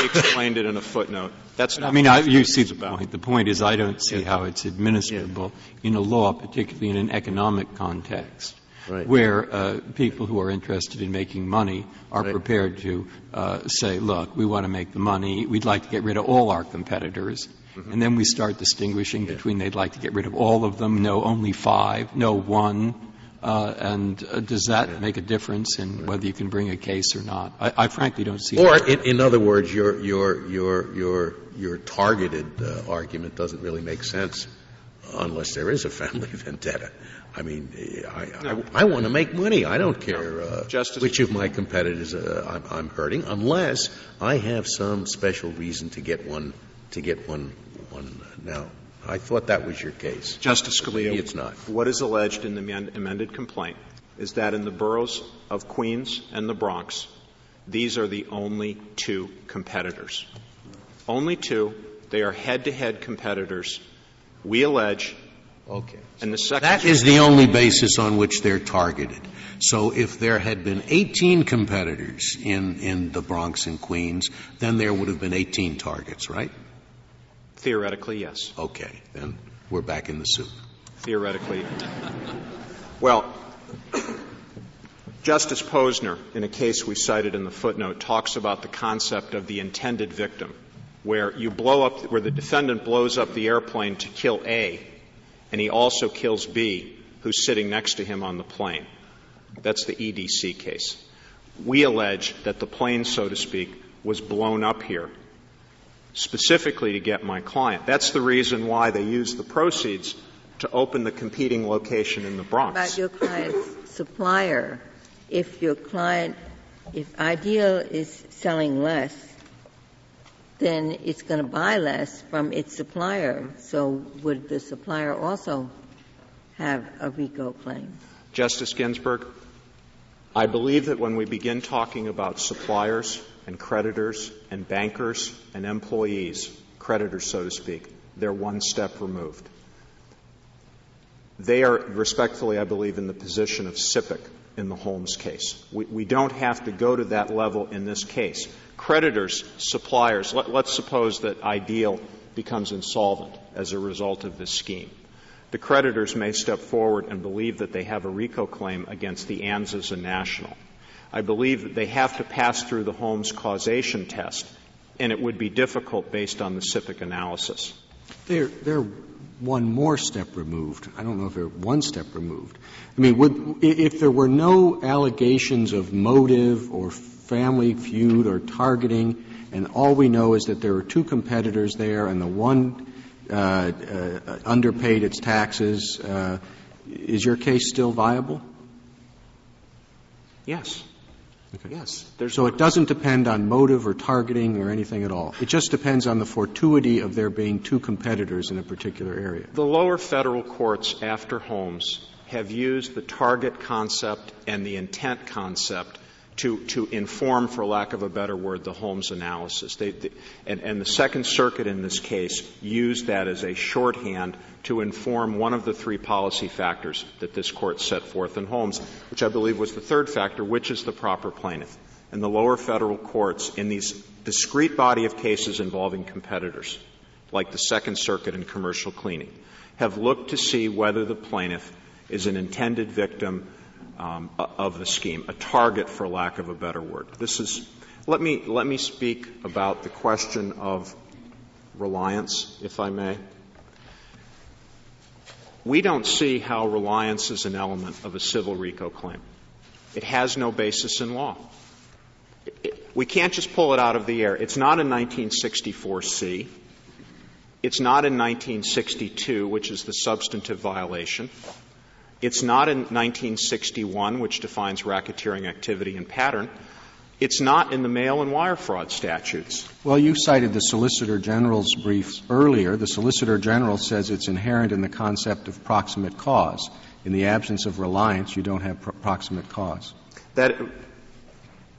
They explained it in a footnote. That's not. I mean, I, you see the point. The point is, I don't see how it's administrable in a law, particularly in an economic context right. where uh, people who are interested in making money are right. prepared to uh, say, look, we want to make the money, we'd like to get rid of all our competitors. Mm-hmm. And then we start distinguishing yeah. between they'd like to get rid of all of them, no, only five, no, one. Uh, and uh, does that yeah. make a difference in right. whether you can bring a case or not? I, I frankly don't see. Or, in, in, other words, your your your your your targeted uh, argument doesn't really make sense unless there is a family vendetta. I mean, I, I, I want to make money. I don't care uh, which of my competitors uh, I'm, I'm, hurting, unless I have some special reason to get one. To get one, one now. I thought that was your case, Justice Scalia. It's not. What is alleged in the amended complaint is that in the boroughs of Queens and the Bronx, these are the only two competitors. Only two. They are head-to-head competitors. We allege Okay. And the second that is the only basis on which they're targeted. So if there had been 18 competitors in, in the Bronx and Queens, then there would have been 18 targets, right? Theoretically, yes. Okay. Then we're back in the soup. Theoretically. well, Justice Posner, in a case we cited in the footnote, talks about the concept of the intended victim where you blow up, where the defendant blows up the airplane to kill A, and he also kills B, who's sitting next to him on the plane. That's the EDC case. We allege that the plane, so to speak, was blown up here specifically to get my client. That's the reason why they used the proceeds to open the competing location in the Bronx. About your client's supplier, if your client, if Ideal is selling less, then it's going to buy less from its supplier. So would the supplier also have a RICO claim? Justice Ginsburg, I believe that when we begin talking about suppliers and creditors and bankers and employees, creditors, so to speak, they're one step removed. They are respectfully, I believe, in the position of SIPC in the Holmes case. We, we don't have to go to that level in this case. Creditors, suppliers, let, let's suppose that Ideal becomes insolvent as a result of this scheme. The creditors may step forward and believe that they have a RICO claim against the Anzas and National. I believe that they have to pass through the Holmes causation test, and it would be difficult based on the SIPC analysis. They're, they're one more step removed. I don't know if they're one step removed. I mean, would, if there were no allegations of motive or family feud or targeting, and all we know is that there are two competitors there, and the one uh, uh, underpaid its taxes, uh, is your case still viable? Yes. Okay. Yes. so it doesn't depend on motive or targeting or anything at all. It just depends on the fortuity of there being two competitors in a particular area. The lower federal courts after Holmes have used the target concept and the intent concept to, to inform, for lack of a better word, the Holmes analysis. They, they, and, and the Second Circuit in this case used that as a shorthand to inform one of the three policy factors that this court set forth in Holmes, which I believe was the third factor, which is the proper plaintiff. And the lower federal courts in these discrete body of cases involving competitors, like the Second Circuit in commercial cleaning, have looked to see whether the plaintiff is an intended victim um, of the scheme, a target, for lack of a better word. This is. Let me let me speak about the question of reliance, if I may. We don't see how reliance is an element of a civil RICO claim. It has no basis in law. We can't just pull it out of the air. It's not in 1964C. It's not in 1962, which is the substantive violation. It's not in 1961, which defines racketeering activity and pattern. It's not in the mail and wire fraud statutes. Well, you cited the Solicitor General's brief earlier. The Solicitor General says it's inherent in the concept of proximate cause. In the absence of reliance, you don't have proximate cause. That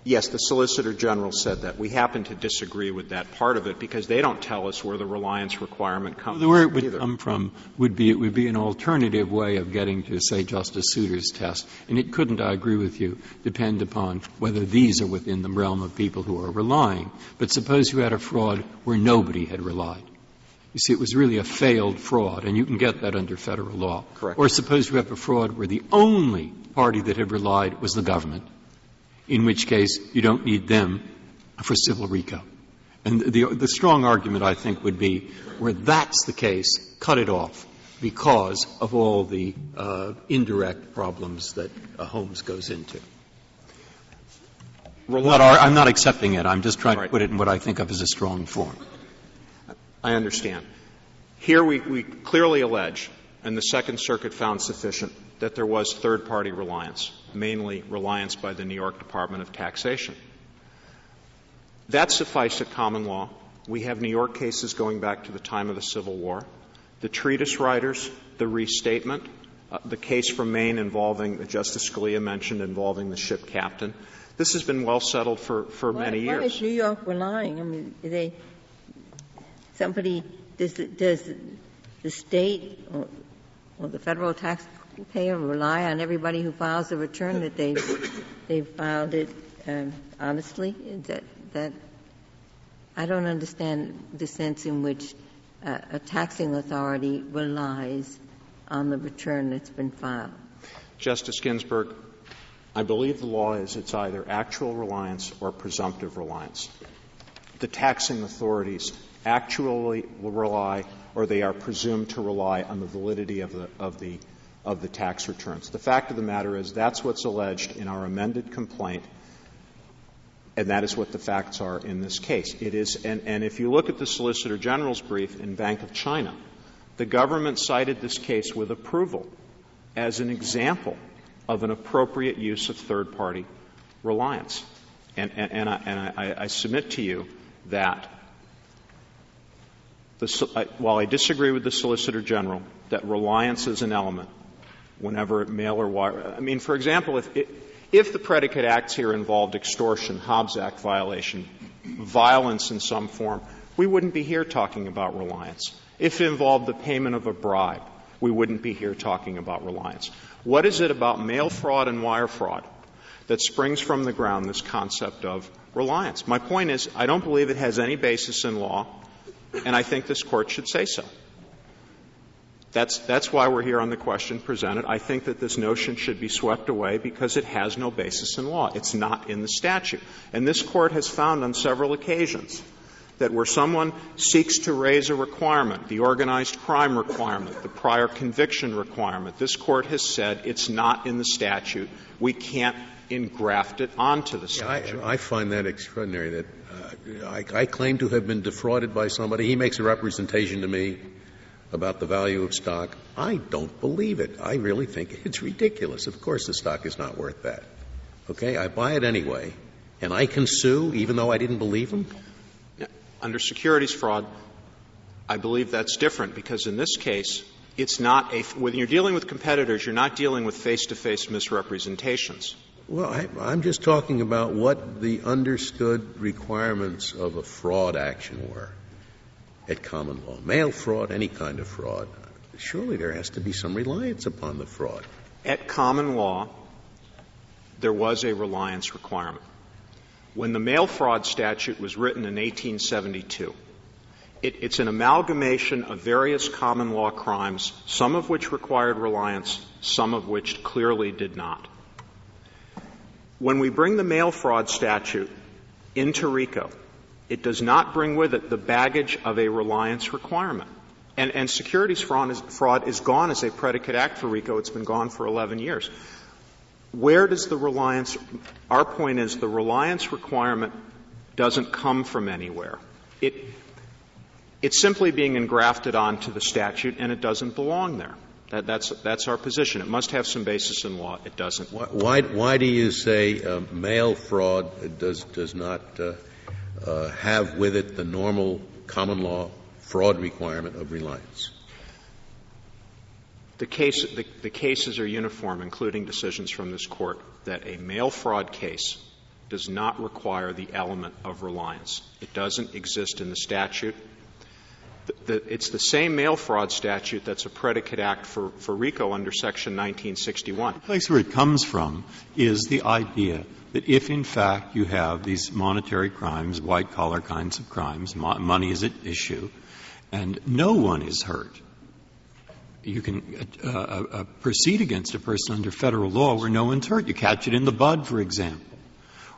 Yes, the Solicitor General said that. We happen to disagree with that part of it because they don't tell us where the reliance requirement comes from. Where it would either. come from would be it would be an alternative way of getting to, say, Justice Souter's test. And it couldn't, I agree with you, depend upon whether these are within the realm of people who are relying. But suppose you had a fraud where nobody had relied. You see, it was really a failed fraud, and you can get that under federal law. Correct. Or suppose you have a fraud where the only party that had relied was the government in which case you don't need them for civil RICO. And the, the strong argument, I think, would be where that's the case, cut it off because of all the uh, indirect problems that uh, Holmes goes into. Not, I'm not accepting it. I'm just trying right. to put it in what I think of as a strong form. I understand. Here we, we clearly allege, and the Second Circuit found sufficient, that there was third party reliance, mainly reliance by the New York Department of Taxation. That sufficed at common law. We have New York cases going back to the time of the Civil War. The treatise writers, the restatement, uh, the case from Maine involving, Justice Scalia mentioned, involving the ship captain. This has been well settled for, for why, many years. Why is New York relying? I mean, they, somebody, does, does the state or, or the federal tax taxpayer rely on everybody who files a return that they they filed it um, honestly? That that I don't understand the sense in which uh, a taxing authority relies on the return that's been filed. Justice Ginsburg, I believe the law is it's either actual reliance or presumptive reliance. The taxing authorities actually rely or they are presumed to rely on the validity of the, of the, of the tax returns. The fact of the matter is that's what's alleged in our amended complaint, and that is what the facts are in this case. It is, and, and if you look at the Solicitor General's brief in Bank of China, the government cited this case with approval as an example of an appropriate use of third party reliance. And, and, and, I, and I, I submit to you that the, while I disagree with the Solicitor General that reliance is an element whenever mail or wire, I mean, for example, if, if the predicate acts here involved extortion, Hobbs Act violation, violence in some form, we wouldn't be here talking about reliance. If it involved the payment of a bribe, we wouldn't be here talking about reliance. What is it about mail fraud and wire fraud that springs from the ground this concept of reliance? My point is, I don't believe it has any basis in law, and I think this Court should say so. That's, that's why we're here on the question presented. I think that this notion should be swept away because it has no basis in law. It's not in the statute. And this Court has found on several occasions that where someone seeks to raise a requirement, the organized crime requirement, the prior conviction requirement, this Court has said it's not in the statute. We can't engraft it onto the statute. Yeah, I, I, find that extraordinary that uh, I, I claim to have been defrauded by somebody. He makes a representation to me about the value of stock. I don't believe it. I really think it's ridiculous. Of course the stock is not worth that. Okay? I buy it anyway, and I can sue even though I didn't believe him? Under securities fraud, I believe that's different because in this case, it's not a, when you're dealing with competitors, you're not dealing with face to face misrepresentations. Well, I, am just talking about what the understood requirements of a fraud action were at common law. Mail fraud, any kind of fraud. Surely there has to be some reliance upon the fraud. At common law, there was a reliance requirement. When the mail fraud statute was written in 1872, it, it's an amalgamation of various common law crimes, some of which required reliance, some of which clearly did not. When we bring the mail fraud statute into RICO, it does not bring with it the baggage of a reliance requirement. And, and securities fraud is, fraud is gone as a predicate act for RICO. It's been gone for 11 years. Where does the reliance, our point is the reliance requirement doesn't come from anywhere. It, it's simply being engrafted onto the statute and it doesn't belong there. That, that's, that's our position. It must have some basis in law. It doesn't. Why, why do you say uh, mail fraud does, does not uh, uh, have with it the normal common law fraud requirement of reliance? The, case, the, the cases are uniform, including decisions from this court, that a mail fraud case does not require the element of reliance. It doesn't exist in the statute. It's the same mail fraud statute that's a predicate act for, for RICO under Section 1961. The place where it comes from is the idea that if, in fact, you have these monetary crimes, white collar kinds of crimes, mo- money is at issue, and no one is hurt, you can uh, uh, proceed against a person under federal law where no one's hurt. You catch it in the bud, for example,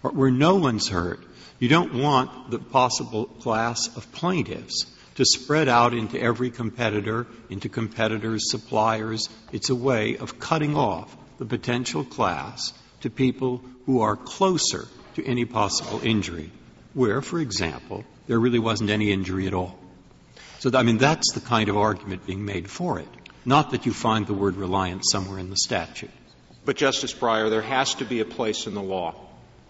or where no one's hurt. You don't want the possible class of plaintiffs to spread out into every competitor, into competitors, suppliers. It's a way of cutting off the potential class to people who are closer to any possible injury, where, for example, there really wasn't any injury at all. So, I mean, that's the kind of argument being made for it not that you find the word reliance somewhere in the statute. But, Justice Breyer, there has to be a place in the law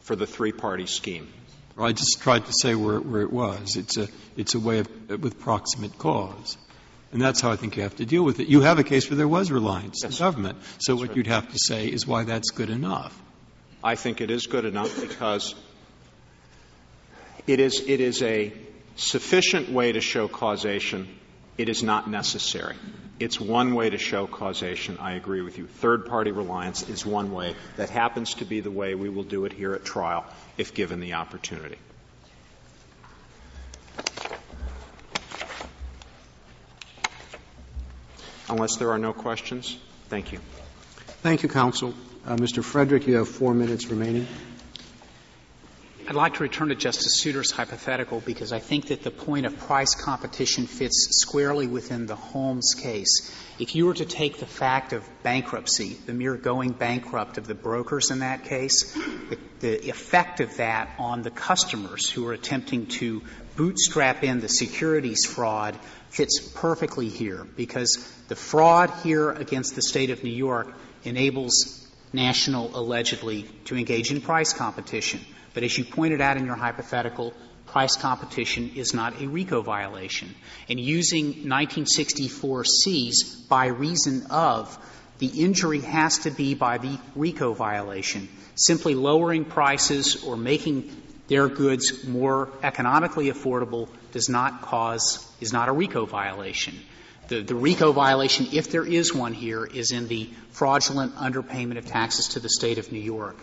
for the three party scheme. Well, I just tried to say where, where it was. It's a, it's a way of, with proximate cause. And that's how I think you have to deal with it. You have a case where there was reliance yes. in government. So that's what right. you'd have to say is why that's good enough. I think it is good enough because it is, it is a sufficient way to show causation. It is not necessary. It's one way to show causation. I agree with you. Third party reliance is one way. That happens to be the way we will do it here at trial if given the opportunity. Unless there are no questions, thank you. Thank you, counsel. Uh, Mr. Frederick, you have four minutes remaining. I'd like to return to Justice Souter's hypothetical because I think that the point of price competition fits squarely within the Holmes case. If you were to take the fact of bankruptcy, the mere going bankrupt of the brokers in that case, the, the effect of that on the customers who are attempting to bootstrap in the securities fraud fits perfectly here because the fraud here against the state of New York enables national allegedly to engage in price competition. But as you pointed out in your hypothetical, price competition is not a RICO violation. And using 1964C's by reason of the injury has to be by the RICO violation. Simply lowering prices or making their goods more economically affordable does not cause, is not a RICO violation. The, the RICO violation, if there is one here, is in the fraudulent underpayment of taxes to the state of New York.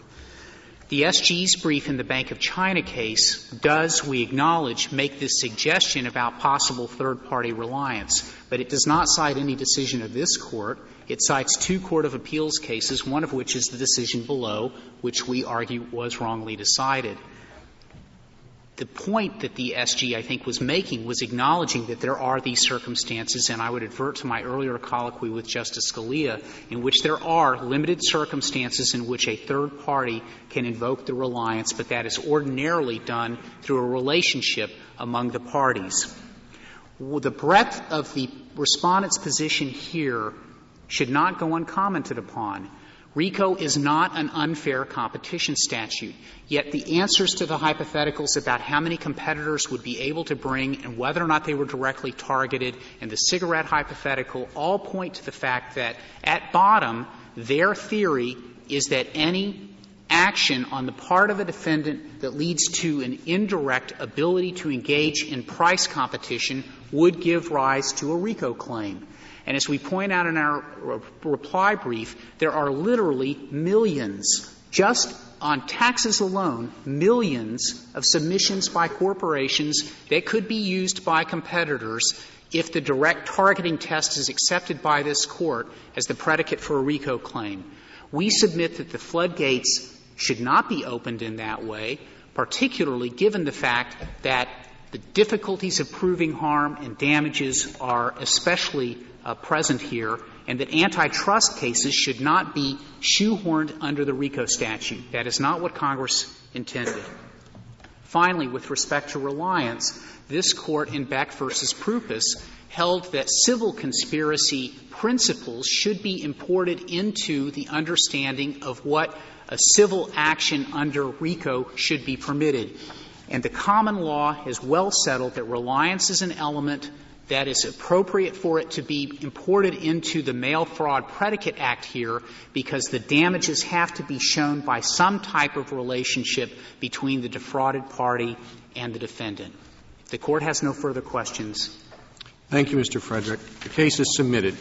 The SG's brief in the Bank of China case does, we acknowledge, make this suggestion about possible third party reliance, but it does not cite any decision of this court. It cites two Court of Appeals cases, one of which is the decision below, which we argue was wrongly decided the point that the SG, I think, was making was acknowledging that there are these circumstances, and I would advert to my earlier colloquy with Justice Scalia, in which there are limited circumstances in which a third party can invoke the reliance, but that is ordinarily done through a relationship among the parties. The breadth of the respondent's position here should not go uncommented upon. RICO is not an unfair competition statute. Yet the answers to the hypotheticals about how many competitors would be able to bring and whether or not they were directly targeted and the cigarette hypothetical all point to the fact that at bottom their theory is that any action on the part of a defendant that leads to an indirect ability to engage in price competition would give rise to a RICO claim. And as we point out in our reply brief, there are literally millions, just on taxes alone, millions of submissions by corporations that could be used by competitors if the direct targeting test is accepted by this court as the predicate for a RICO claim. We submit that the floodgates should not be opened in that way, particularly given the fact that the difficulties of proving harm and damages are especially uh, present here, and that antitrust cases should not be shoehorned under the RICO statute. That is not what Congress intended. Finally, with respect to reliance, this court in Beck versus Prupis held that civil conspiracy principles should be imported into the understanding of what a civil action under RICO should be permitted. And the common law has well settled that reliance is an element that is appropriate for it to be imported into the Mail Fraud Predicate Act here because the damages have to be shown by some type of relationship between the defrauded party and the defendant. If the court has no further questions. Thank you, Mr. Frederick. The case is submitted.